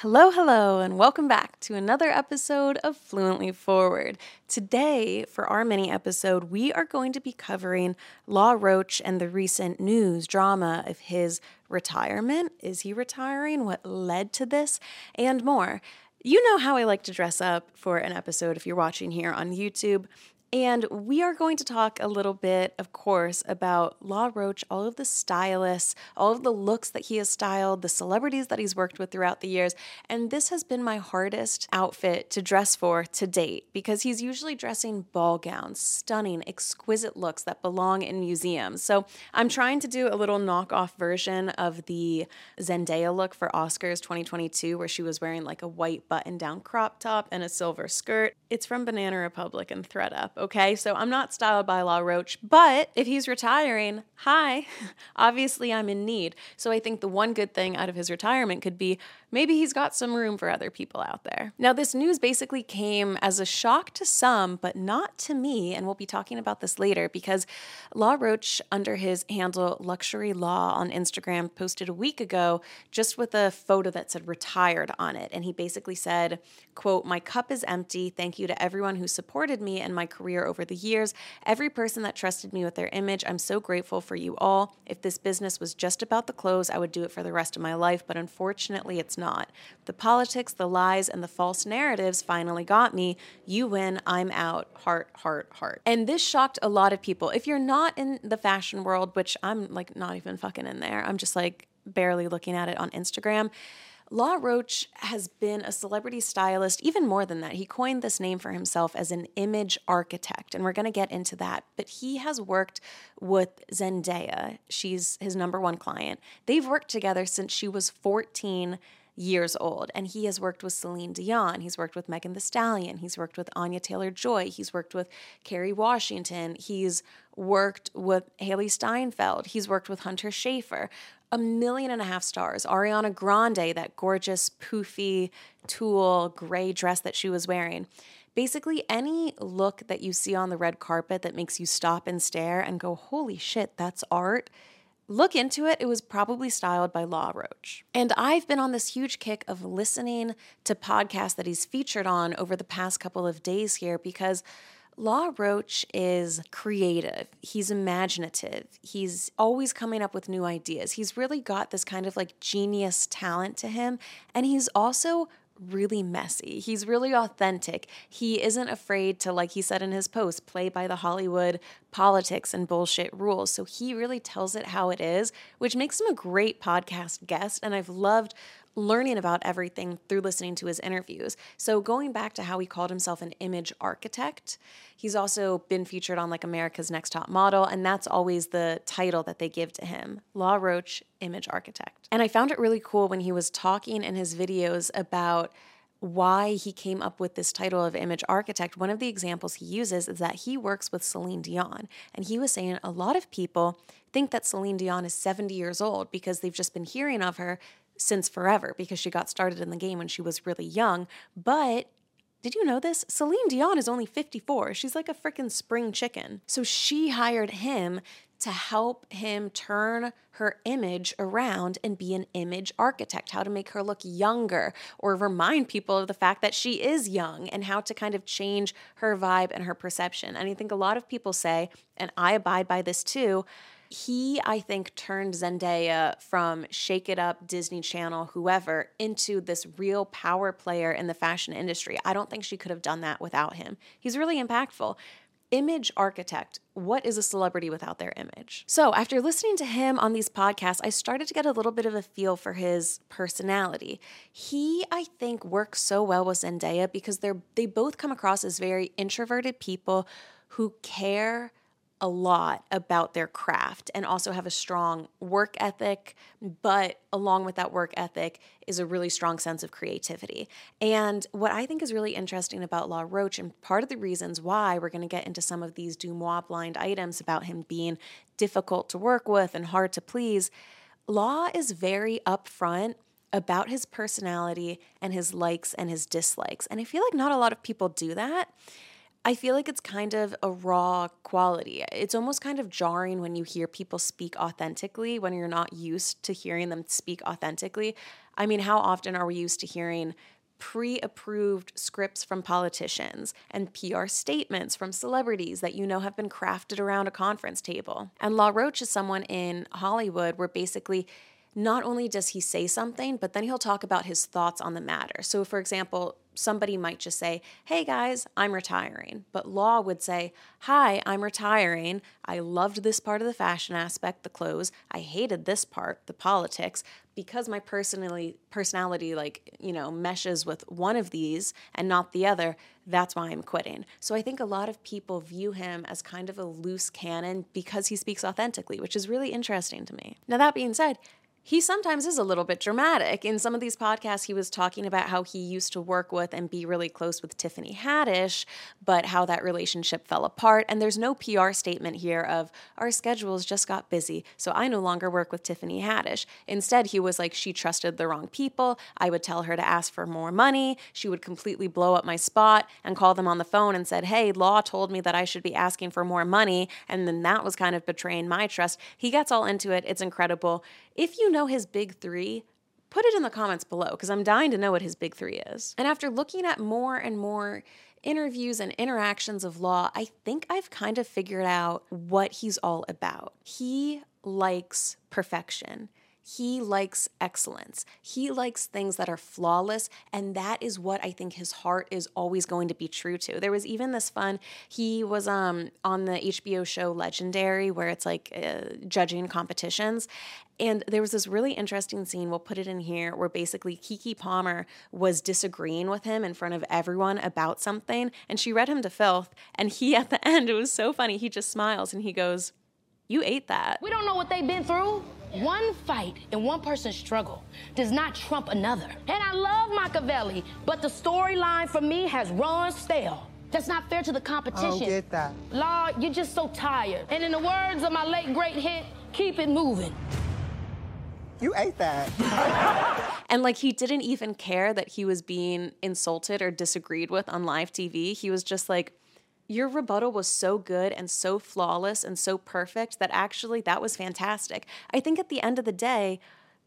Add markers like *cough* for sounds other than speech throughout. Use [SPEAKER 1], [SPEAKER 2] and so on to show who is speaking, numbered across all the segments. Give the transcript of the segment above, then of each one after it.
[SPEAKER 1] Hello, hello, and welcome back to another episode of Fluently Forward. Today, for our mini episode, we are going to be covering Law Roach and the recent news drama of his retirement. Is he retiring? What led to this? And more. You know how I like to dress up for an episode if you're watching here on YouTube. And we are going to talk a little bit, of course, about Law Roach, all of the stylists, all of the looks that he has styled, the celebrities that he's worked with throughout the years. And this has been my hardest outfit to dress for to date because he's usually dressing ball gowns, stunning, exquisite looks that belong in museums. So I'm trying to do a little knockoff version of the Zendaya look for Oscars 2022, where she was wearing like a white button down crop top and a silver skirt. It's from Banana Republic and thredUP okay? So I'm not styled by Law Roach, but if he's retiring, hi, *laughs* obviously I'm in need. So I think the one good thing out of his retirement could be maybe he's got some room for other people out there. Now, this news basically came as a shock to some, but not to me, and we'll be talking about this later because Law Roach, under his handle Luxury Law on Instagram, posted a week ago just with a photo that said retired on it. And he basically said, quote, My cup is empty. Thank you to everyone who supported me and my career over the years. Every person that trusted me with their image, I'm so grateful for you all. If this business was just about the clothes, I would do it for the rest of my life, but unfortunately, it's not. The politics, the lies, and the false narratives finally got me. You win, I'm out. Heart, heart, heart. And this shocked a lot of people. If you're not in the fashion world, which I'm like not even fucking in there, I'm just like barely looking at it on Instagram Law Roach has been a celebrity stylist, even more than that. He coined this name for himself as an image architect, and we're going to get into that. But he has worked with Zendaya. She's his number one client. They've worked together since she was 14 years old. And he has worked with Celine Dion. He's worked with Megan Thee Stallion. He's worked with Anya Taylor Joy. He's worked with Kerry Washington. He's worked with Hailee Steinfeld. He's worked with Hunter Schafer a million and a half stars. Ariana Grande, that gorgeous, poofy, tulle gray dress that she was wearing. Basically, any look that you see on the red carpet that makes you stop and stare and go, holy shit, that's art. Look into it, it was probably styled by Law Roach. And I've been on this huge kick of listening to podcasts that he's featured on over the past couple of days here because Law Roach is creative. He's imaginative. He's always coming up with new ideas. He's really got this kind of like genius talent to him. And he's also really messy. He's really authentic. He isn't afraid to, like he said in his post, play by the Hollywood politics and bullshit rules. So he really tells it how it is, which makes him a great podcast guest. And I've loved learning about everything through listening to his interviews. So, going back to how he called himself an image architect, he's also been featured on like America's Next Top Model, and that's always the title that they give to him Law Roach, image architect. And I found it really cool when he was talking in his videos about why he came up with this title of image architect, one of the examples he uses is that he works with Celine Dion. And he was saying a lot of people think that Celine Dion is 70 years old because they've just been hearing of her since forever because she got started in the game when she was really young. But did you know this? Celine Dion is only 54. She's like a freaking spring chicken. So she hired him to help him turn her image around and be an image architect, how to make her look younger or remind people of the fact that she is young and how to kind of change her vibe and her perception. And I think a lot of people say, and I abide by this too, he, I think, turned Zendaya from Shake It Up, Disney Channel, whoever, into this real power player in the fashion industry. I don't think she could have done that without him. He's really impactful. Image architect. What is a celebrity without their image? So, after listening to him on these podcasts, I started to get a little bit of a feel for his personality. He, I think, works so well with Zendaya because they're they both come across as very introverted people who care a lot about their craft and also have a strong work ethic, but along with that work ethic is a really strong sense of creativity. And what I think is really interesting about Law Roach, and part of the reasons why we're going to get into some of these DeuxMoi blind items about him being difficult to work with and hard to please, Law is very upfront about his personality and his likes and his dislikes. And I feel like not a lot of people do that. I feel like it's kind of a raw quality. It's almost kind of jarring when you hear people speak authentically when you're not used to hearing them speak authentically. I mean, how often are we used to hearing pre approved scripts from politicians and PR statements from celebrities that you know have been crafted around a conference table? And Law Roach is someone in Hollywood where basically not only does he say something, but then he'll talk about his thoughts on the matter. So, for example, somebody might just say, Hey guys, I'm retiring. But Law would say, Hi, I'm retiring. I loved this part of the fashion aspect, the clothes. I hated this part, the politics. Because my personally personality like, you know, meshes with one of these and not the other, that's why I'm quitting. So I think a lot of people view him as kind of a loose cannon because he speaks authentically, which is really interesting to me. Now that being said, he sometimes is a little bit dramatic. In some of these podcasts, he was talking about how he used to work with and be really close with Tiffany Haddish, but how that relationship fell apart. And there's no PR statement here of our schedules just got busy, so I no longer work with Tiffany Haddish. Instead, he was like, she trusted the wrong people. I would tell her to ask for more money. She would completely blow up my spot and call them on the phone and said, hey, Law told me that I should be asking for more money. And then that was kind of betraying my trust. He gets all into it. It's incredible. If you know his big three, put it in the comments below because I'm dying to know what his big three is. And after looking at more and more interviews and interactions of Law, I think I've kind of figured out what he's all about. He likes perfection. He likes excellence. He likes things that are flawless. And that is what I think his heart is always going to be true to. There was even this fun, he was um, on the HBO show Legendary, where it's like uh, judging competitions. And there was this really interesting scene, we'll put it in here, where basically Keke Palmer was disagreeing with him in front of everyone about something. And she read him to filth. And he, at the end, it was so funny. He just smiles and he goes, You ate that.
[SPEAKER 2] We don't know what they've been through. One fight and one person's struggle does not trump another. And I love Machiavelli, but the storyline for me has run stale. That's not fair to the competition. I
[SPEAKER 3] don't get that.
[SPEAKER 2] Law, you're just so tired. And in the words of my late great hit, keep it moving.
[SPEAKER 3] You ate that. *laughs*
[SPEAKER 1] and like he didn't even care that he was being insulted or disagreed with on live TV. He was just like, your rebuttal was so good and so flawless and so perfect that actually that was fantastic. I think at the end of the day,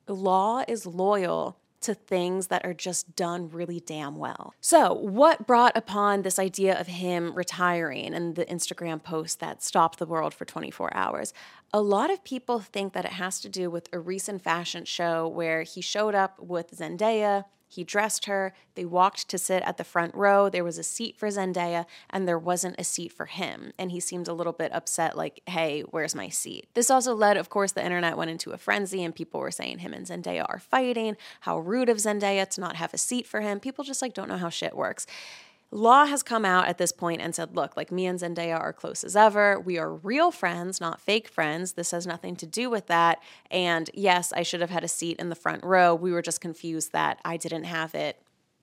[SPEAKER 1] law is loyal to things that are just done really damn well. So, what brought upon this idea of him retiring and the Instagram post that stopped the world for 24 hours? A lot of people think that it has to do with a recent fashion show where he showed up with Zendaya he dressed her. They walked to sit at the front row. There was a seat for Zendaya, and there wasn't a seat for him. And he seemed a little bit upset, like, hey, where's my seat? This also led, of course, the internet went into a frenzy, and people were saying him and Zendaya are fighting. How rude of Zendaya to not have a seat for him. People just like don't know how shit works. Law has come out at this point and said, look, like me and Zendaya are close as ever. We are real friends, not fake friends. This has nothing to do with that. And yes, I should have had a seat in the front row. We were just confused that I didn't have it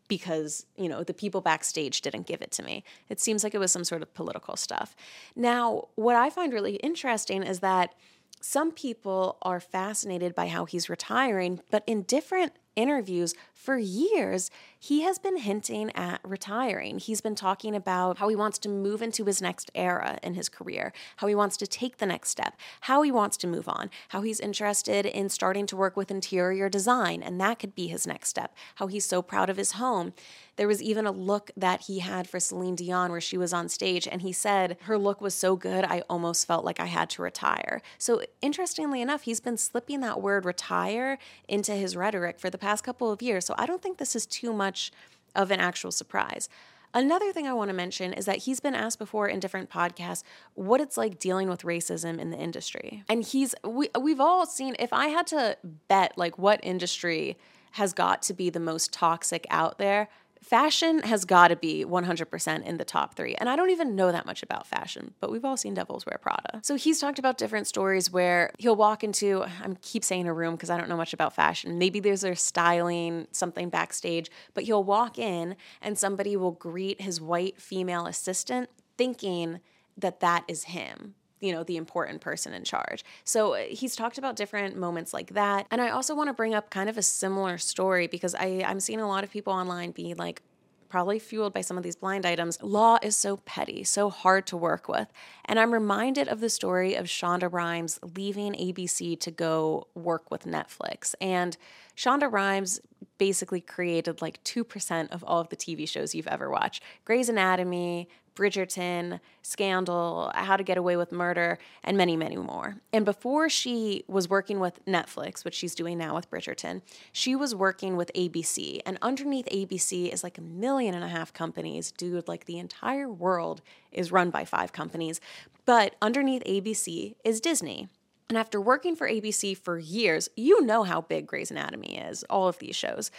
[SPEAKER 1] because, you know, the people backstage didn't give it to me. It seems like it was some sort of political stuff. Now, what I find really interesting is that some people are fascinated by how he's retiring, but in different interviews for years, he has been hinting at retiring. He's been talking about how he wants to move into his next era in his career, how he wants to take the next step, how he wants to move on, how he's interested in starting to work with interior design, and that could be his next step, how he's so proud of his home. There was even a look that he had for Celine Dion where she was on stage, and he said, Her look was so good, I almost felt like I had to retire. So, interestingly enough, he's been slipping that word retire into his rhetoric for the past couple of years. So, I don't think this is too much of an actual surprise. Another thing I want to mention is that he's been asked before in different podcasts what it's like dealing with racism in the industry. And he's we we've all seen if I had to bet like what industry has got to be the most toxic out there, fashion has got to be 100% in the top three. And I don't even know that much about fashion, but we've all seen Devils Wear Prada. So he's talked about different stories where he'll walk into, I keep saying a room because I don't know much about fashion. Maybe there's a styling, something backstage, but he'll walk in and somebody will greet his white female assistant thinking that that is him you know, the important person in charge. So uh, he's talked about different moments like that. And I also want to bring up kind of a similar story because I, I'm seeing a lot of people online be like, probably fueled by some of these blind items, law is so petty, so hard to work with. And I'm reminded of the story of Shonda Rhimes leaving ABC to go work with Netflix. And Shonda Rhimes basically created like 2% of all of the TV shows you've ever watched Grey's Anatomy, Bridgerton, Scandal, How to Get Away with Murder, and many, many more. And before she was working with Netflix, which she's doing now with Bridgerton, she was working with ABC. And underneath ABC is like a million and a half companies. Dude, like the entire world is run by five companies. But underneath ABC is Disney. And after working for ABC for years, you know how big Grey's Anatomy is, all of these shows.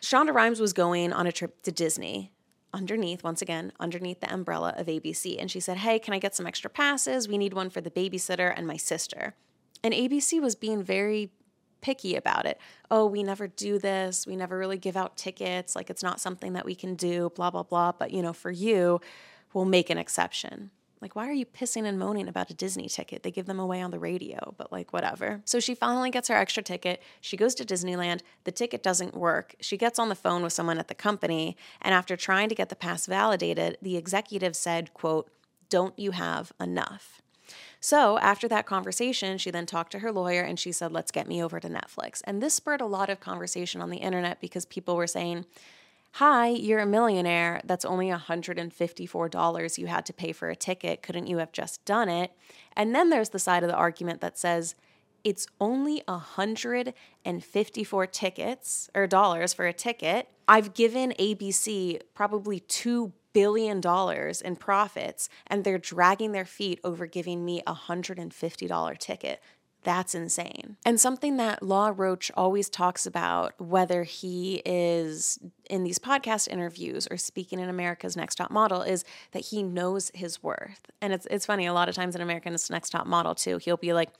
[SPEAKER 1] Shonda Rhimes was going on a trip to Disney underneath, once again, underneath the umbrella of ABC. And she said, Hey, can I get some extra passes? We need one for the babysitter and my sister. And ABC was being very picky about it. Oh, we never do this. We never really give out tickets. Like it's not something that we can do, blah, blah, blah. But, you know, for you, we'll make an exception. Like, why are you pissing and moaning about a Disney ticket? They give them away on the radio, but like, whatever. So she finally gets her extra ticket. She goes to Disneyland. The ticket doesn't work. She gets on the phone with someone at the company. And after trying to get the pass validated, the executive said, quote, don't you have enough? So after that conversation, she then talked to her lawyer and she said, let's get me over to Netflix. And this spurred a lot of conversation on the internet because people were saying, Hi, you're a millionaire. That's only $154 you had to pay for a ticket. Couldn't you have just done it? And then there's the side of the argument that says it's only 154 tickets or dollars for a ticket. I've given ABC probably 2 billion dollars in profits and they're dragging their feet over giving me a $150 ticket. That's insane. And something that Law Roach always talks about, whether he is in these podcast interviews or speaking in America's Next Top Model, is that he knows his worth. And it's, it's funny, a lot of times in America's Next Top Model, too, he'll be like,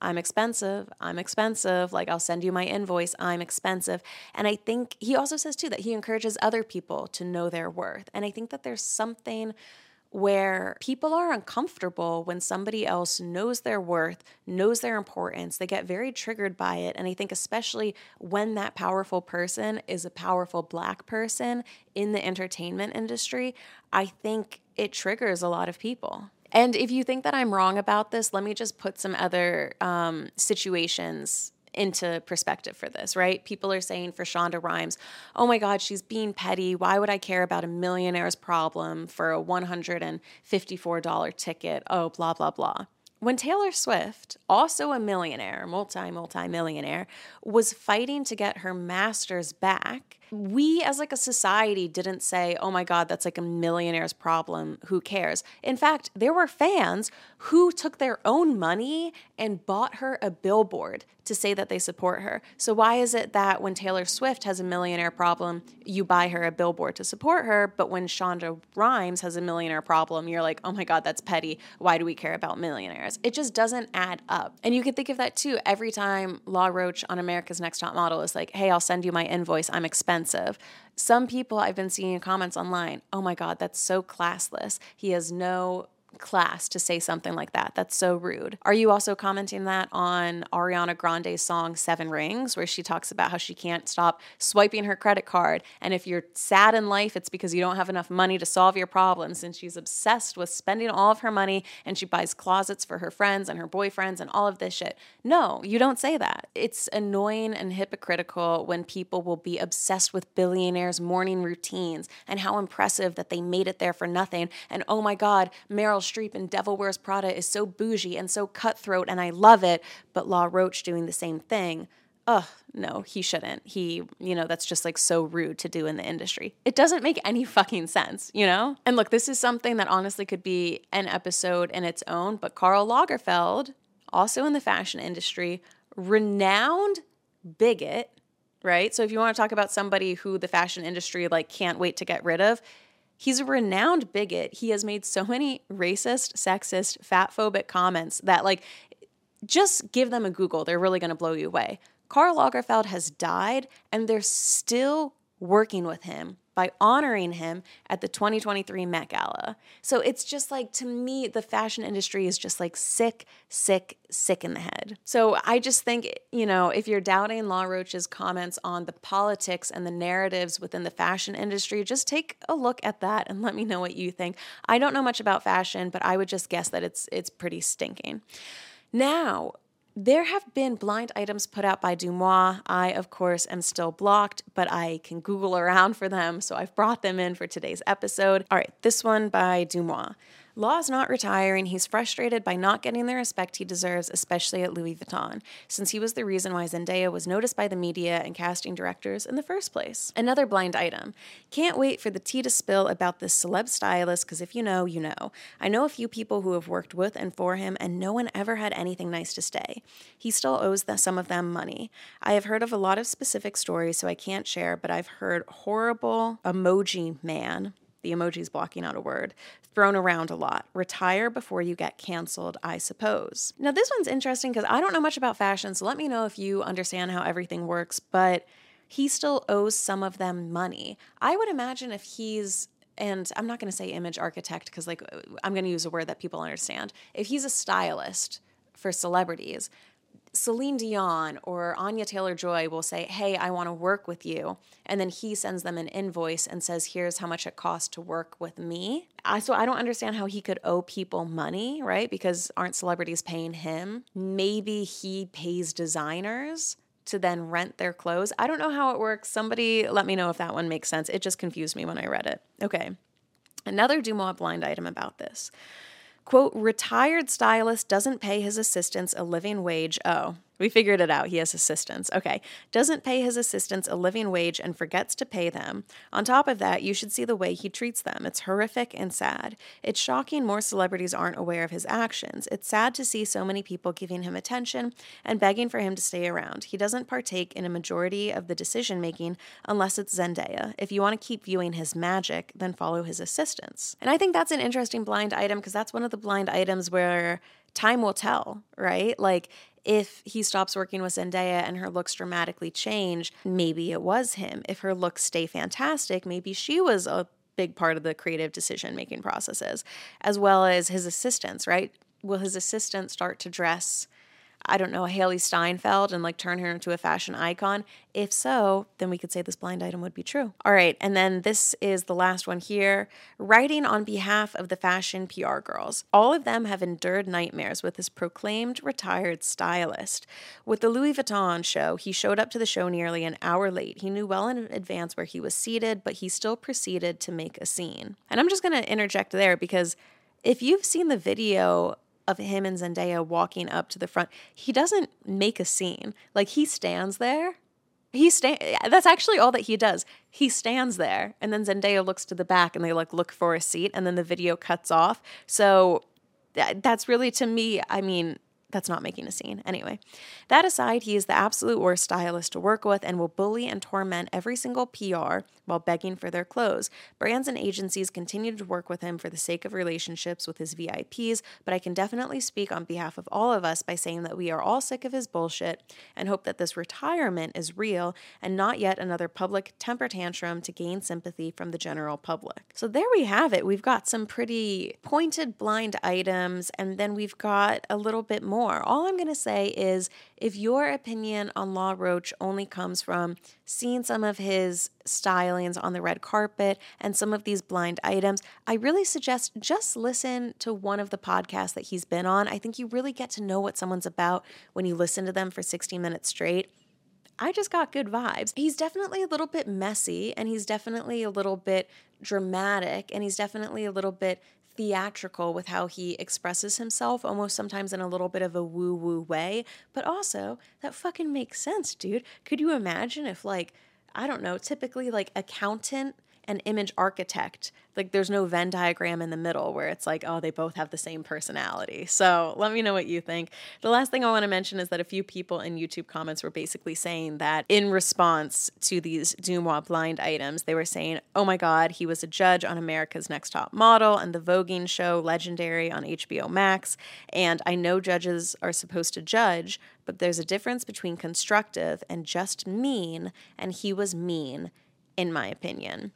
[SPEAKER 1] I'm expensive. I'm expensive. Like, I'll send you my invoice. I'm expensive. And I think he also says, too, that he encourages other people to know their worth. And I think that there's something where people are uncomfortable when somebody else knows their worth, knows their importance. They get very triggered by it. And I think, especially when that powerful person is a powerful Black person in the entertainment industry, I think it triggers a lot of people. And if you think that I'm wrong about this, let me just put some other um, situations into perspective for this, right? People are saying for Shonda Rhimes, oh my God, she's being petty. Why would I care about a millionaire's problem for a $154 ticket? Oh, blah, blah, blah. When Taylor Swift, also a millionaire, multi, multi millionaire, was fighting to get her master's back, we as like a society didn't say, "Oh my god, that's like a millionaire's problem. Who cares?" In fact, there were fans who took their own money and bought her a billboard to say that they support her. So why is it that when Taylor Swift has a millionaire problem, you buy her a billboard to support her, but when Shonda Rhimes has a millionaire problem, you're like, "Oh my god, that's petty. Why do we care about millionaires?" It just doesn't add up. And you can think of that too every time Law Roach on America's Next Top Model is like, "Hey, I'll send you my invoice. I'm expensive." Expensive. Some people I've been seeing in comments online, oh my God, that's so classless. He has no class to say something like that. That's so rude. Are you also commenting that on Ariana Grande's song Seven Rings, where she talks about how she can't stop swiping her credit card? And if you're sad in life, it's because you don't have enough money to solve your problems. And she's obsessed with spending all of her money and she buys closets for her friends and her boyfriends and all of this shit. No, you don't say that. It's annoying and hypocritical when people will be obsessed with billionaires' morning routines and how impressive that they made it there for nothing. And oh my God, Meryl Streep in Devil Wears Prada is so bougie and so cutthroat, and I love it. But Law Roach doing the same thing. Ugh, no, he shouldn't. He, you know, that's just like so rude to do in the industry. It doesn't make any fucking sense, you know? And look, this is something that honestly could be an episode in its own, but Karl Lagerfeld, also in the fashion industry, renowned bigot, right? So if you want to talk about somebody who the fashion industry like can't wait to get rid of, He's a renowned bigot. He has made so many racist, sexist, fatphobic comments that, like, just give them a Google. They're really going to blow you away. Karl Lagerfeld has died, and they're still working with him by honoring him at the 2023 Met Gala. So it's just like, to me, the fashion industry is just like sick, sick, sick in the head. So I just think, you know, if you're doubting Law Roach's comments on the politics and the narratives within the fashion industry, just take a look at that and let me know what you think. I don't know much about fashion, but I would just guess that it's it's pretty stinking. Now, there have been blind items put out by DeuxMoi. I, of course, am still blocked, but I can Google around for them, so I've brought them in for today's episode. All right, this one by DeuxMoi. Law is not retiring. He's frustrated by not getting the respect he deserves, especially at Louis Vuitton, since he was the reason why Zendaya was noticed by the media and casting directors in the first place. Another blind item. Can't wait for the tea to spill about this celeb stylist, because if you know, you know. I know a few people who have worked with and for him, and no one ever had anything nice to say. He still owes the, some of them money. I have heard of a lot of specific stories, so I can't share, but I've heard horrible emoji man the emoji's blocking out a word, thrown around a lot. Retire before you get canceled, I suppose. Now, this one's interesting because I don't know much about fashion, so let me know if you understand how everything works, but he still owes some of them money. I would imagine if he's and I'm not going to say image architect because like I'm going to use a word that people understand. If he's a stylist for celebrities, Celine Dion or Anya Taylor Joy will say, Hey, I want to work with you. And then he sends them an invoice and says, Here's how much it costs to work with me. I, so I don't understand how he could owe people money, right? Because aren't celebrities paying him? Maybe he pays designers to then rent their clothes. I don't know how it works. Somebody let me know if that one makes sense. It just confused me when I read it. Okay. Another DeuxMoi blind item about this. Quote, retired stylist doesn't pay his assistants a living wage. Oh, we figured it out. He has assistants. Okay. Doesn't pay his assistants a living wage and forgets to pay them. On top of that, you should see the way he treats them. It's horrific and sad. It's shocking more celebrities aren't aware of his actions. It's sad to see so many people giving him attention and begging for him to stay around. He doesn't partake in a majority of the decision making unless it's Zendaya. If you want to keep viewing his magic, then follow his assistants. And I think that's an interesting blind item because that's one of the blind items where time will tell, right? Like if he stops working with Zendaya and her looks dramatically change, maybe it was him. If her looks stay fantastic, maybe she was a big part of the creative decision making processes, as well as his assistants, right? Will his assistant start to dress I don't know, Hailee Steinfeld and like turn her into a fashion icon? If so, then we could say this blind item would be true. All right, and then this is the last one here writing on behalf of the fashion PR girls. All of them have endured nightmares with this proclaimed retired stylist. With the Louis Vuitton show, he showed up to the show nearly an hour late. He knew well in advance where he was seated, but he still proceeded to make a scene. And I'm just going to interject there because if you've seen the video of him and Zendaya walking up to the front, he doesn't make a scene. Like he stands there. He stand that's actually all that he does. He stands there and then Zendaya looks to the back and they like look for a seat and then the video cuts off. So that's really to me, I mean, that's not making a scene. Anyway, that aside, he is the absolute worst stylist to work with and will bully and torment every single PR while begging for their clothes. Brands and agencies continue to work with him for the sake of relationships with his VIPs, but I can definitely speak on behalf of all of us by saying that we are all sick of his bullshit and hope that this retirement is real and not yet another public temper tantrum to gain sympathy from the general public. So there we have it. We've got some pretty pointed blind items, and then we've got a little bit more more. All I'm going to say is if your opinion on Law Roach only comes from seeing some of his stylings on the red carpet and some of these blind items, I really suggest just listen to one of the podcasts that he's been on. I think you really get to know what someone's about when you listen to them for 60 minutes straight. I just got good vibes. He's definitely a little bit messy and he's definitely a little bit dramatic and he's definitely a little bit theatrical with how he expresses himself, almost sometimes in a little bit of a woo woo way. But also, that fucking makes sense, dude. Could you imagine if, like, I don't know, typically like accountant an image architect. Like there's no Venn diagram in the middle where it's like, oh, they both have the same personality. So let me know what you think. The last thing I want to mention is that a few people in YouTube comments were basically saying that in response to these DeuxMoi blind items, they were saying, oh my God, he was a judge on America's Next Top Model and the voguing show Legendary on HBO Max. And I know judges are supposed to judge, but there's a difference between constructive and just mean, and he was mean, in my opinion.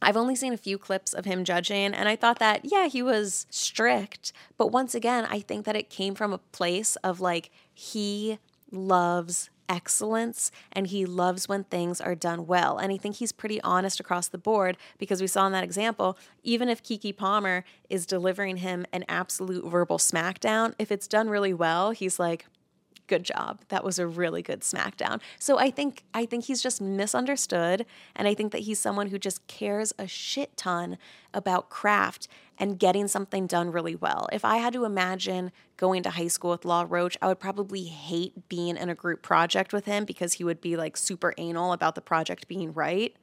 [SPEAKER 1] I've only seen a few clips of him judging, and I thought that, yeah, he was strict. But once again, I think that it came from a place of like, he loves excellence and he loves when things are done well. And I think he's pretty honest across the board because we saw in that example, even if Keke Palmer is delivering him an absolute verbal smackdown, if it's done really well, he's like, good job. That was a really good smackdown. So I think I think he's just misunderstood and I think that he's someone who just cares a shit ton about craft and getting something done really well. If I had to imagine going to high school with Law Roach, I would probably hate being in a group project with him because he would be like super anal about the project being right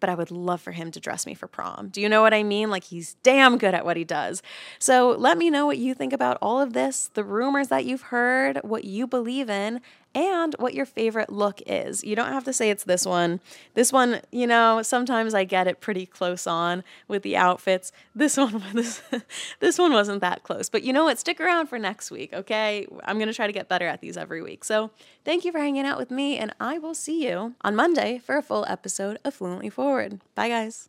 [SPEAKER 1] but I would love for him to dress me for prom. Do you know what I mean? Like he's damn good at what he does. So let me know what you think about all of this, the rumors that you've heard, what you believe in, and what your favorite look is. You don't have to say it's this one. This one, you know, sometimes I get it pretty close on with the outfits. This *laughs* one this, this one wasn't that close. But you know what? Stick around for next week, okay? I'm going to try to get better at these every week. So, thank you for hanging out with me and I will see you on Monday for a full episode of Fluently Forward. Bye guys.